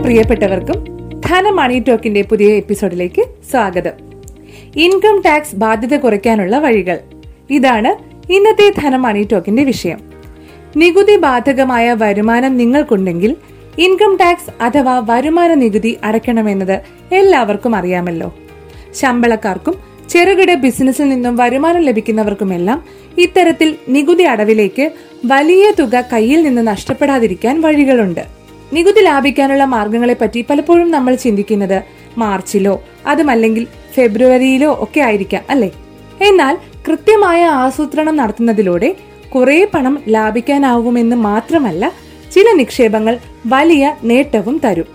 പ്രിയപ്പെട്ടവർക്കും ധന മണി ടോക്കിന്റെ പുതിയ എപ്പിസോഡിലേക്ക് സ്വാഗതം. ഇൻകം ടാക്സ് ബാധ്യത കുറയ്ക്കാനുള്ള വഴികൾ. ഇതാണ് ഇന്നത്തെ ധന മണി ടോക്കിന്റെ വിഷയം. നികുതി ബാധകമായ വരുമാനം നിങ്ങൾക്കുണ്ടെങ്കിൽ ഇൻകം ടാക്സ് അഥവാ വരുമാന നികുതി അടയ്ക്കണമെന്നത് എല്ലാവർക്കും അറിയാമല്ലോ. ശമ്പളക്കാർക്കും ചെറുകിട ബിസിനസ്സിൽ നിന്നും വരുമാനം ലഭിക്കുന്നവർക്കുമെല്ലാം ഇത്തരത്തിൽ നികുതി അടവിലേക്ക് വലിയ തുക കയ്യിൽ നിന്ന് നഷ്ടപ്പെടാതിരിക്കാൻ വഴികളുണ്ട്. നികുതി ലാഭിക്കാനുള്ള മാർഗങ്ങളെപ്പറ്റി പലപ്പോഴും നമ്മൾ ചിന്തിക്കുന്നത് മാർച്ചിലോ അതുമല്ലെങ്കിൽ ഫെബ്രുവരിയിലോ ഒക്കെ ആയിരിക്കാം അല്ലേ? എന്നാൽ കൃത്യമായ ആസൂത്രണം നടത്തുന്നതിലൂടെ കുറെ പണം ലാഭിക്കാനാവുമെന്ന് മാത്രമല്ല ചില നിക്ഷേപങ്ങൾ വലിയ നേട്ടവും തരും.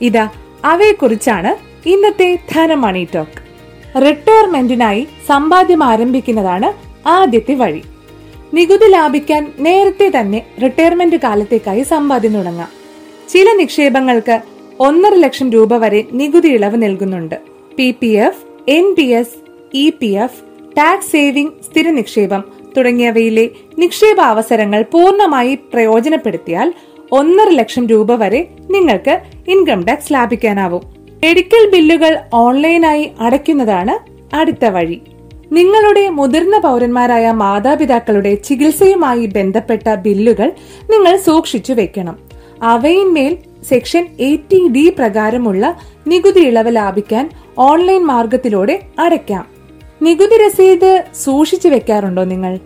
ഇതാ അവയെക്കുറിച്ചാണ് ഇന്നത്തെ ധനമണി ടോക്ക്. റിട്ടയർമെന്റിനായി സമ്പാദ്യം ആരംഭിക്കുന്നതാണ് ആദ്യത്തെ വഴി. നികുതി ലാഭിക്കാൻ നേരത്തെ തന്നെ റിട്ടയർമെന്റ് കാലത്തേക്കായി സമ്പാദ്യം തുടങ്ങാം. ചില നിക്ഷേപങ്ങൾക്ക് ഒന്നര ലക്ഷം രൂപ വരെ നികുതി ഇളവ് നൽകുന്നുണ്ട്. P P F N P S E P F tax saving സ്ഥിര നിക്ഷേപം തുടങ്ങിയവയിലെ നിക്ഷേപ അവസരങ്ങൾ പൂർണമായി പ്രയോജനപ്പെടുത്തിയാൽ ഒന്നര ലക്ഷം രൂപ വരെ നിങ്ങൾക്ക് ഇൻകം ടാക്സ് ലാഭിക്കാനാവും. മെഡിക്കൽ ബില്ലുകൾ ഓൺലൈനായി അടയ്ക്കുന്നതാണ് അടുത്ത വഴി. നിങ്ങളുടെ മുതിർന്ന പൗരന്മാരായ മാതാപിതാക്കളുടെ ചികിത്സയുമായി ബന്ധപ്പെട്ട ബില്ലുകൾ നിങ്ങൾ സൂക്ഷിച്ചു വെക്കണം. അവയിന്മേൽ സെക്ഷൻ എയ്റ്റി ഡി പ്രകാരമുള്ള നികുതി ഇളവ് ലാഭിക്കാൻ ഓൺലൈൻ മാർഗത്തിലൂടെ അടയ്ക്കാം. നികുതി രസീത് സൂക്ഷിച്ചു വെക്കാറുണ്ടോ നിങ്ങൾ?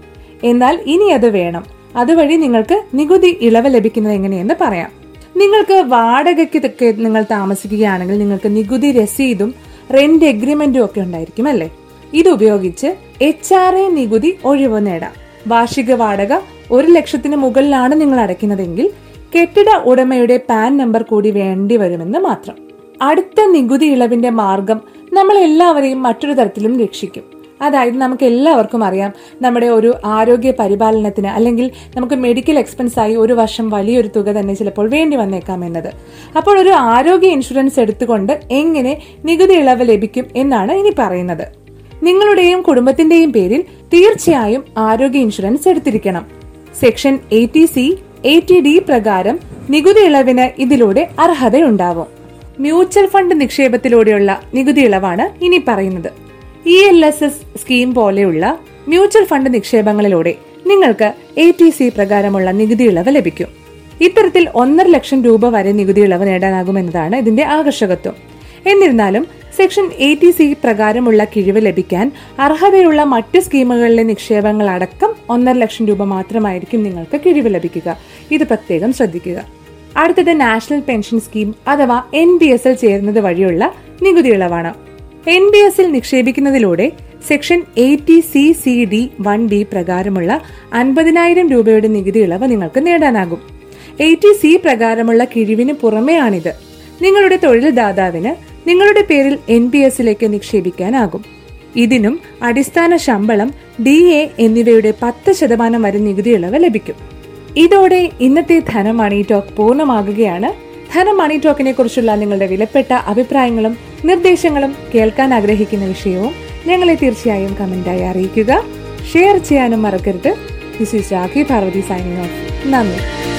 എന്നാൽ ഇനി അത് വേണം. അതുവഴി നിങ്ങൾക്ക് നികുതി ഇളവ് ലഭിക്കുന്നത് എങ്ങനെയെന്ന് പറയാം. നിങ്ങൾക്ക് വാടകയ്ക്ക് ഒക്കെ നിങ്ങൾ താമസിക്കുകയാണെങ്കിൽ നിങ്ങൾക്ക് നികുതി രസീതും റെന്റ് എഗ്രിമെന്റും ഒക്കെ ഉണ്ടായിരിക്കും അല്ലേ? ഇത് ഉപയോഗിച്ച് എച്ച് ആർ എ നികുതി ഒഴിവ് നേടാം. വാർഷിക വാടക ഒരു ലക്ഷത്തിന് മുകളിലാണ് നിങ്ങൾ അടയ്ക്കുന്നതെങ്കിൽ കെട്ടിട ഉടമയുടെ പാൻ നമ്പർ കൂടി വേണ്ടി വരുമെന്ന് മാത്രം. അടുത്ത നികുതി ഇളവിന്റെ മാർഗം നമ്മൾ എല്ലാവരെയും മറ്റൊരു തരത്തിലും രക്ഷിക്കും. അതായത് നമുക്ക് എല്ലാവർക്കും അറിയാം നമ്മുടെ ഒരു ആരോഗ്യ പരിപാലനത്തിന് അല്ലെങ്കിൽ നമുക്ക് മെഡിക്കൽ എക്സ്പെൻസ് ആയി ഒരു വർഷം വലിയൊരു തുക തന്നെ ചിലപ്പോൾ വേണ്ടി വന്നേക്കാം എന്നത്. അപ്പോൾ ഒരു ആരോഗ്യ ഇൻഷുറൻസ് എടുത്തുകൊണ്ട് എങ്ങനെ നികുതി ഇളവ് ലഭിക്കും എന്നാണ് ഇനി പറയുന്നത്. നിങ്ങളുടെയും കുടുംബത്തിന്റെയും പേരിൽ തീർച്ചയായും ആരോഗ്യ insurance എടുത്തിരിക്കണം. Section eighty C eighty D പ്രകാരം നികുതി ഇളവിന് ഇതിലൂടെ അർഹതയുണ്ടാവും. മ്യൂച്വൽ ഫണ്ട് നിക്ഷേപത്തിലൂടെയുള്ള നികുതി ഇളവാണ് ഇനി പറയുന്നത്. E L S S scheme പോലെയുള്ള മ്യൂച്വൽ ഫണ്ട് നിക്ഷേപങ്ങളിലൂടെ നിങ്ങൾക്ക് എ ടി സി പ്രകാരമുള്ള നികുതി ഇളവ് ലഭിക്കും. ഇത്തരത്തിൽ ഒന്നര ലക്ഷം രൂപ വരെ നികുതി ഇളവ് നേടാനാകുമെന്നതാണ് ഇതിന്റെ ആകർഷകത്വം. എന്നിരുന്നാലും സെക്ഷൻ എ ടി സി പ്രകാരമുള്ള കിഴിവ് ലഭിക്കാൻ അർഹതയുള്ള മറ്റ് സ്കീമുകളിലെ നിക്ഷേപങ്ങൾ അടക്കം ഒന്നര ലക്ഷം രൂപ മാത്രമായിരിക്കും നിങ്ങൾക്ക് കിഴിവ് ലഭിക്കുക. ഇത് പ്രത്യേകം ശ്രദ്ധിക്കുക. അടുത്തത് നാഷണൽ പെൻഷൻ സ്കീം അഥവാ എൻ ബി എസിൽ ചേരുന്നത് വഴിയുള്ള നികുതി ഇളവാണ്. എൻ ബി എസിൽ നിക്ഷേപിക്കുന്നതിലൂടെ section eighty C C D one D പ്രകാരമുള്ള അൻപതിനായിരം രൂപയുടെ നികുതി ഇളവ് നിങ്ങൾക്ക് നേടാനാകും. എയ്റ്റി സി പ്രകാരമുള്ള കിഴിവിന് പുറമെയാണിത്. നിങ്ങളുടെ തൊഴിൽദാതാവിന് നിങ്ങളുടെ പേരിൽ എൻ പി എസിലേക്ക് നിക്ഷേപിക്കാനാകും. ഇതിനും അടിസ്ഥാന ശമ്പളം ഡി എ എന്നിവയുടെ പത്ത് ശതമാനം വരെ നികുതി ഇളവ് ലഭിക്കും. ഇതോടെ ഇന്നത്തെ ധനമണി ടോക്ക് പൂർണമാകുകയാണ്. ധനമണി ടോക്കിനെ കുറിച്ചുള്ള നിങ്ങളുടെ വിലപ്പെട്ട അഭിപ്രായങ്ങളും നിർദ്ദേശങ്ങളും കേൾക്കാൻ ആഗ്രഹിക്കുന്ന വിഷയവും ഞങ്ങളെ തീർച്ചയായും കമന്റായി അറിയിക്കുക. ഷെയർ ചെയ്യാനും മറക്കരുത്. This is Rakhi Parvathy signing off നന്ദി.